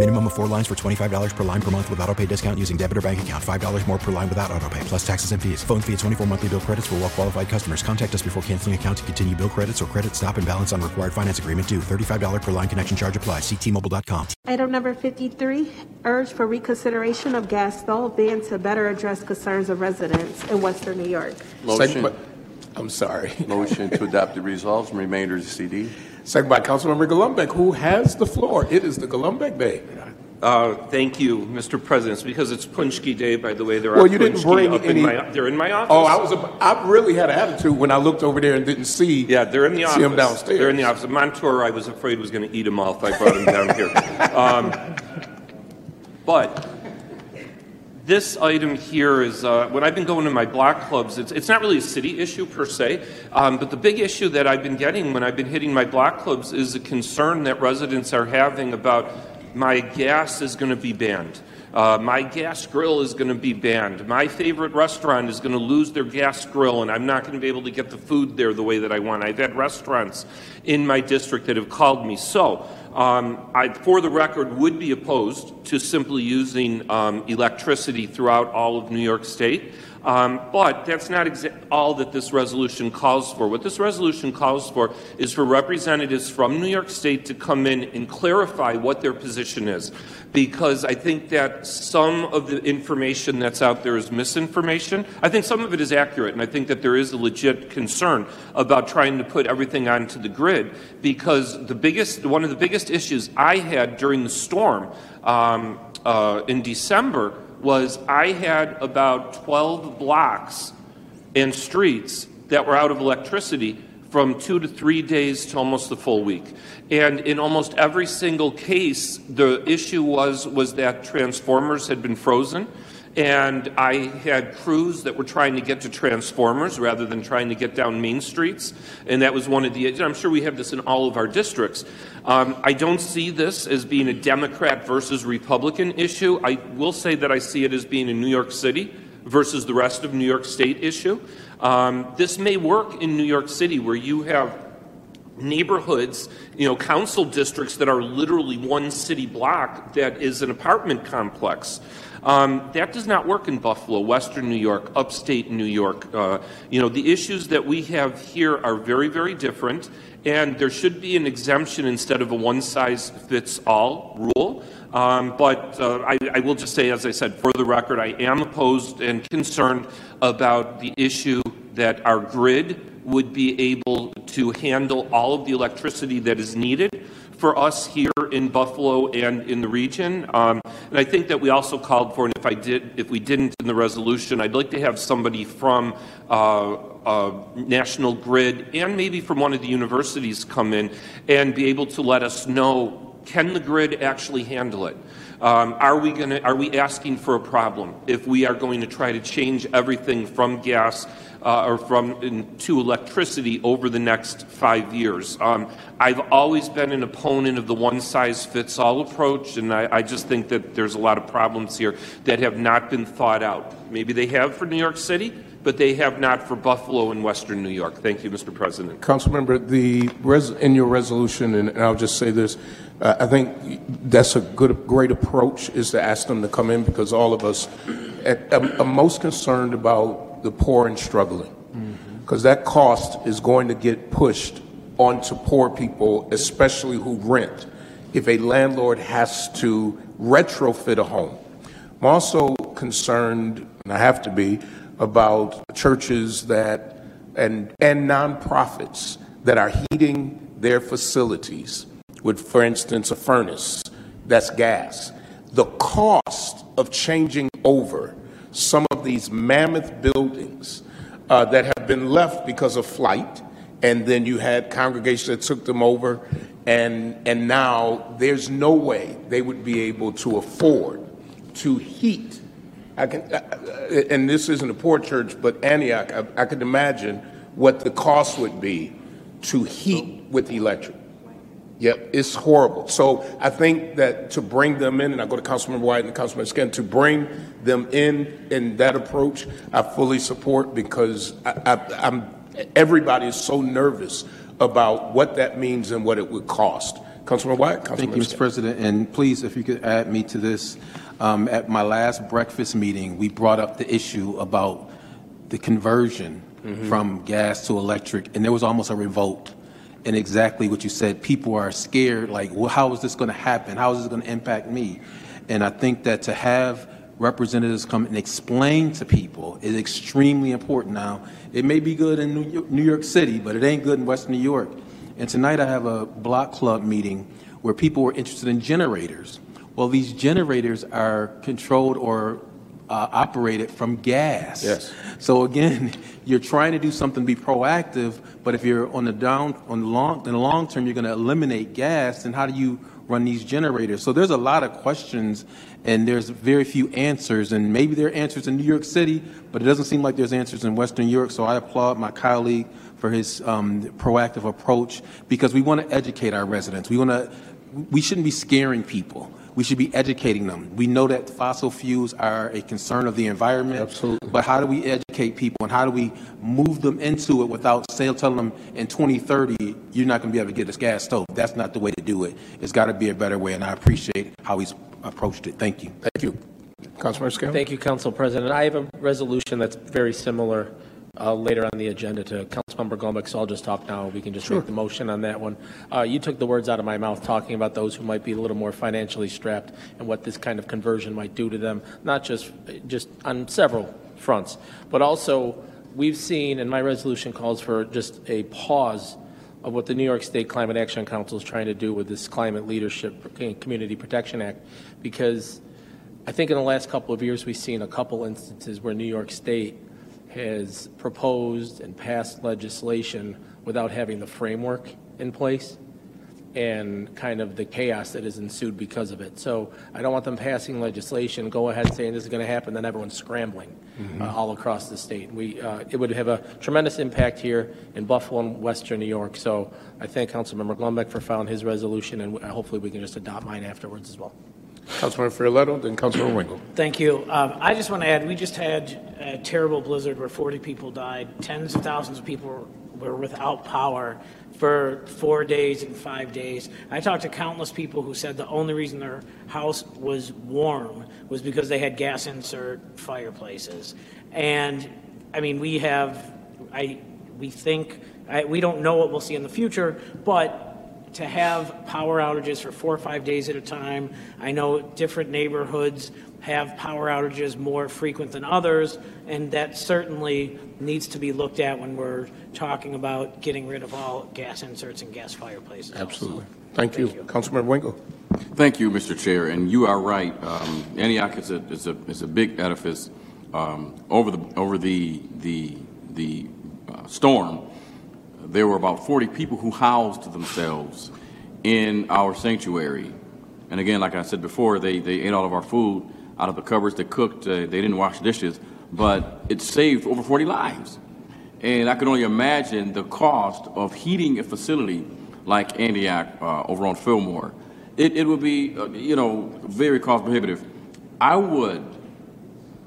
Minimum of four lines for $25 per line per month with auto pay discount using debit or bank account. $5 more per line without auto pay, plus taxes and fees. Phone fee at 24 monthly bill credits for well qualified customers. Contact us before canceling account to continue bill credits or credit stop and balance on required finance agreement due. $35 per line connection charge applies. Ctmobile.com. Item number 53, urge for reconsideration of gas stall ban to better address concerns of residents in Western New York. Motion, I'm sorry. motion to adopt the resolves from remainder of the CD. Second by Councilmember Golombek, who has the floor. It is the Golombek Day. Uh, thank you, Mr. President. It's because it's Paczki Day, by the way. There are you didn't Paczki bring up any- in my. They're in my office. Oh, I was. A, I really had an attitude when I looked over there and didn't see. Yeah, they're in the office. See him downstairs. They're in the office. Montour, I was afraid was going to eat them all if I brought him down here. Um, but this item here is uh, when I've been going to my block clubs. It's, it's not really a city issue per se, um, but the big issue that I've been getting when I've been hitting my block clubs is a concern that residents are having about my gas is going to be banned. Uh, my gas grill is going to be banned. My favorite restaurant is going to lose their gas grill, and I'm not going to be able to get the food there the way that I want. I've had restaurants in my district that have called me. So, um, I, for the record, would be opposed to simply using um, electricity throughout all of New York State. Um, but that's not exa- all that this resolution calls for. What this resolution calls for is for representatives from New York State to come in and clarify what their position is. Because I think that some of the information that's out there is misinformation. I think some of it is accurate, and I think that there is a legit concern about trying to put everything onto the grid. Because the biggest, one of the biggest issues I had during the storm um, uh, in December was I had about 12 blocks and streets that were out of electricity from two to three days to almost the full week. And in almost every single case, the issue was, was that transformers had been frozen. And I had crews that were trying to get to transformers rather than trying to get down main streets. And that was one of the, I'm sure we have this in all of our districts. Um, I don't see this as being a Democrat versus Republican issue. I will say that I see it as being a New York City versus the rest of New York State issue. Um, this may work in New York City where you have neighborhoods, you know, council districts that are literally one city block that is an apartment complex. Um, that does not work in Buffalo, Western New York, upstate New York. Uh, you know, the issues that we have here are very, very different, and there should be an exemption instead of a one size fits all rule. Um, but uh, I, I will just say, as I said, for the record, I am opposed and concerned about the issue that our grid would be able to handle all of the electricity that is needed for us here in Buffalo and in the region. Um, and I think that we also called for, and if I did, if we didn't in the resolution, I'd like to have somebody from uh, uh, National Grid and maybe from one of the universities come in and be able to let us know can the grid actually handle it? Um, are we going to? Are we asking for a problem if we are going to try to change everything from gas uh, or from in, to electricity over the next five years? Um, I've always been an opponent of the one-size-fits-all approach, and I, I just think that there's a lot of problems here that have not been thought out. Maybe they have for New York City, but they have not for Buffalo and Western New York. Thank you, Mr. President. Councilmember, the res- in your resolution, and, and I'll just say this, uh, I think that's a good, great approach is to ask them to come in because all of us at, I'm, I'm most concerned about the poor and struggling because that cost is going to get pushed onto poor people, especially who rent, if a landlord has to retrofit a home. I'm also concerned, and I have to be, about churches that and and nonprofits that are heating their facilities with, for instance, a furnace that's gas. The cost of changing over some of these mammoth buildings uh, that have been left because of flight, and then you had congregations that took them over, and, and now there's no way they would be able to afford to heat. I can, uh, uh, and this isn't a poor church, but Antioch, I, I could imagine what the cost would be to heat with electric. Yep, it's horrible. So I think that to bring them in, and I go to Councilman Wyatt and Councilman Skin, to bring them in in that approach, I fully support because I, am everybody is so nervous about what that means and what it would cost. Councilman Wyatt, Councilman Thank you, Mr. President. And please, if you could add me to this. Um, at my last breakfast meeting, we brought up the issue about the conversion mm-hmm. from gas to electric, and there was almost a revolt and exactly what you said. People are scared, like, well, how is this going to happen? How is this going to impact me? And I think that to have representatives come and explain to people is extremely important. Now, it may be good in New York City, but it ain't good in Western New York. And tonight I have a block club meeting where people were interested in generators. Well, these generators are controlled or uh, operated from gas. Yes. So again, you're trying to do something to be proactive, but if you're on the down on the long in the long term, you're going to eliminate gas. And how do you run these generators? So there's a lot of questions, and there's very few answers. And maybe there are answers in New York City, but it doesn't seem like there's answers in Western New York. So I applaud my colleague for his um, proactive approach because we want to educate our residents. We want to. We shouldn't be scaring people we should be educating them. We know that fossil fuels are a concern of the environment. Absolutely. But how do we educate people and how do we move them into it without say, telling them in 2030 you're not going to be able to get this gas stove? That's not the way to do it. It's got to be a better way, and I appreciate how he's approached it. Thank you. Thank you. Councilman Scale. Thank you, Council President. I have a resolution that's very similar uh, later on the agenda to Councilmember Golombek, so I'll just talk now. We can just sure. make the motion on that one. Uh, you took the words out of my mouth talking about those who might be a little more financially strapped and what this kind of conversion might do to them, not just just on several fronts, but also we've seen, and my resolution calls for just a pause of what the New York State Climate Action Council is trying to do with this Climate Leadership Community Protection Act, because I think in the last couple of years we've seen a couple instances where New York State has proposed and passed legislation without having the framework in place and kind of the chaos that has ensued because of it. So I don't want them passing legislation, go ahead saying this is going to happen, then everyone's scrambling mm-hmm. uh, all across the state. We, uh, it would have a tremendous impact here in Buffalo and Western New York. So I thank Councilmember Golombek for filing his resolution, and hopefully we can just adopt mine afterwards as well. Councilman Feroleto, then Councilman Wingo. Thank you. Um, I just want to add, we just had a terrible blizzard where 40 people died. Tens of thousands of people were, were without power for four days and five days. I talked to countless people who said the only reason their house was warm was because they had gas insert fireplaces. And I mean, we have, I, we think, I, we don't know what we'll see in the future, but to have power outages for four or five days at a time. I know different neighborhoods have power outages more frequent than others, and that certainly needs to be looked at when we're talking about getting rid of all gas inserts and gas fireplaces. Absolutely. Thank you. Thank you. Councilman Wingo. Thank you, Mr. Chair. And you are right. Um, Antioch is a, is a, is a big edifice. Um, over the, over the, the, the uh, storm, there were about 40 people who housed themselves in our sanctuary. And again, like I said before, they, they ate all of our food out of the cupboards. They cooked, uh, they didn't wash dishes, but it saved over 40 lives. And I can only imagine the cost of heating a facility like Antioch uh, over on Fillmore. It, it would be, uh, you know, very cost prohibitive. I would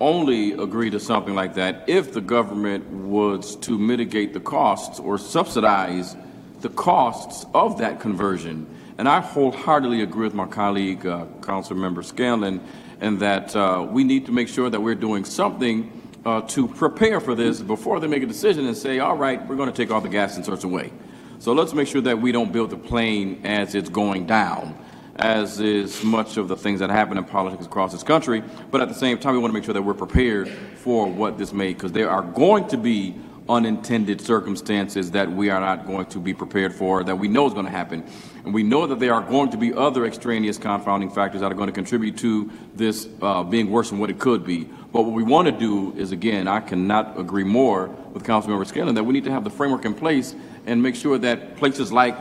only agree to something like that if the government was to mitigate the costs or subsidize the costs of that conversion. And I wholeheartedly agree with my colleague, uh, Council Member Scanlon, and that uh, we need to make sure that we're doing something uh, to prepare for this before they make a decision and say, all right, we're going to take all the gas inserts away. So let's make sure that we don't build the plane as it's going down as is much of the things that happen in politics across this country. But at the same time, we want to make sure that we're prepared for what this may, because there are going to be unintended circumstances that we are not going to be prepared for, that we know is going to happen. And we know that there are going to be other extraneous confounding factors that are going to contribute to this uh, being worse than what it could be. But what we want to do is, again, I cannot agree more with Councilmember Scanlon that we need to have the framework in place and make sure that places like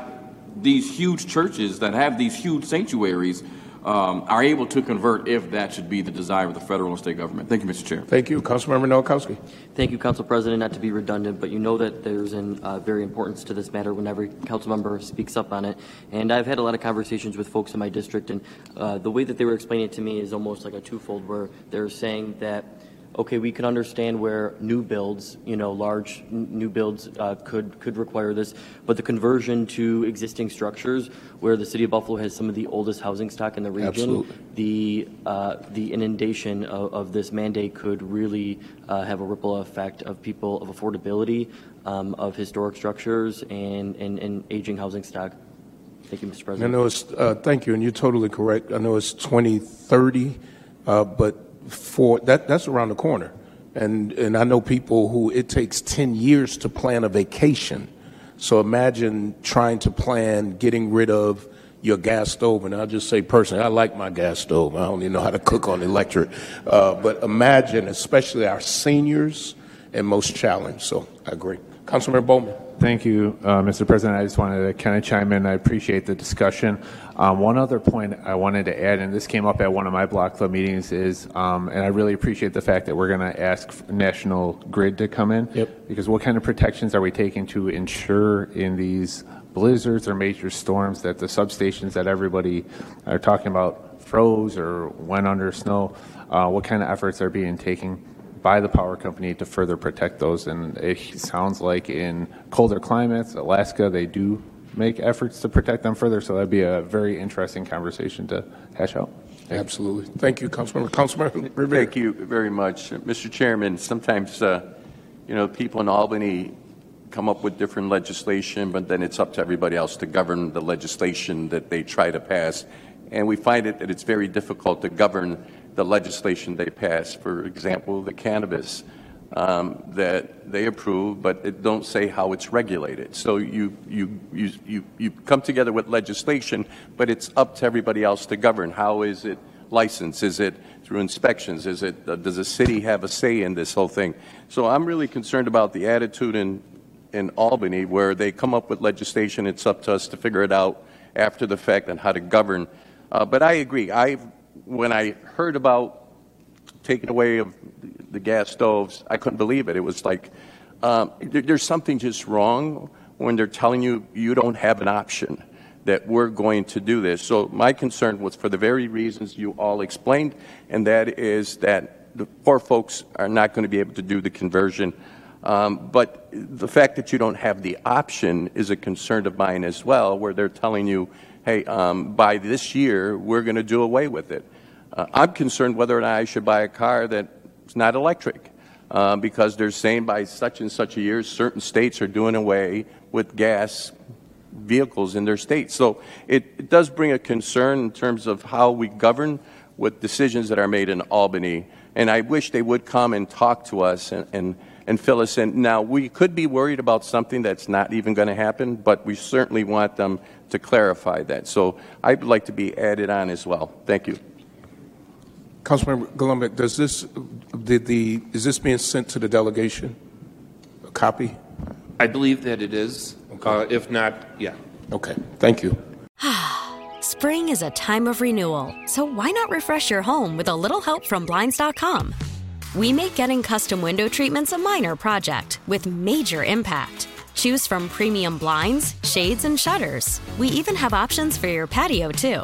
these huge churches that have these huge sanctuaries um, are able to convert if that should be the desire of the federal and state government. Thank you, Mr. Chair. Thank you. Councilmember Nowakowski. Thank you, Council President. Not to be redundant, but you know that there's a uh, very importance to this matter when every council member speaks up on it. And I've had a lot of conversations with folks in my district, and uh, the way that they were explaining it to me is almost like a twofold, where they're saying that okay, we can understand where new builds, you know, large n- new builds uh, could could require this, but the conversion to existing structures, where the city of Buffalo has some of the oldest housing stock in the region, Absolutely. the uh, the inundation of, of this mandate could really uh, have a ripple effect of people of affordability, um, of historic structures, and, and and aging housing stock. Thank you, Mr. President. I know it's, uh, thank you, and you're totally correct. I know it's 2030, uh, but for, that, that's around the corner. And, and I know people who it takes 10 years to plan a vacation. So imagine trying to plan getting rid of your gas stove. And I'll just say personally, I like my gas stove. I don't even know how to cook on electric. Uh, but imagine, especially our seniors and most challenged. So I agree. Councilmember Bollman. Thank you, uh, Mr. President. I just wanted to kind of chime in. I appreciate the discussion. Um, one other point I wanted to add, and this came up at one of my block club meetings, is, um, and I really appreciate the fact that we're going to ask National Grid to come in. Yep. Because what kind of protections are we taking to ensure in these blizzards or major storms that the substations that everybody are talking about froze or went under snow? Uh, what kind of efforts are being taken? by the power company to further protect those. And it sounds like in colder climates, Alaska, they do make efforts to protect them further. So that'd be a very interesting conversation to hash out. Absolutely. Thank you, Councilmember. Councilmember Rivera. Thank you very much. Mr. Chairman, sometimes, uh, you know, people in Albany come up with different legislation, but then it's up to everybody else to govern the legislation that they try to pass. And we find it that it's very difficult to govern the legislation they pass. For example, the cannabis um, that they approve, but it don't say how it's regulated. So you, you, you, you, you come together with legislation, but it's up to everybody else to govern. How is it licensed? Is it through inspections? Is it, uh, does the city have a say in this whole thing? So I'm really concerned about the attitude in, in Albany where they come up with legislation. It's up to us to figure it out after the fact on how to govern. Uh, but I agree. I've when I heard about taking away of the gas stoves, I couldn't believe it. It was like um, there, there's something just wrong when they're telling you you don't have an option that we're going to do this. So my concern was for the very reasons you all explained, and that is that the poor folks are not going to be able to do the conversion. Um, but the fact that you don't have the option is a concern of mine as well, where they're telling you, hey, um, by this year, we're going to do away with it. Uh, I'm concerned whether or not I should buy a car that's not electric. Uh, because they're saying by such and such a year, certain states are doing away with gas vehicles in their states. So it, it, does bring a concern in terms of how we govern with decisions that are made in Albany. And I wish they would come and talk to us and, and, and fill us in. Now, we could be worried about something that's not even going to happen, but we certainly want them to clarify that. So I'd like to be added on as well. Thank you. Councilmember Galumba, does this, did the, is this being sent to the delegation? A copy? I believe that it is. Uh, if not, yeah. Okay, thank you. Spring is a time of renewal, so why not refresh your home with a little help from Blinds.com? We make getting custom window treatments a minor project with major impact. Choose from premium blinds, shades, and shutters. We even have options for your patio, too.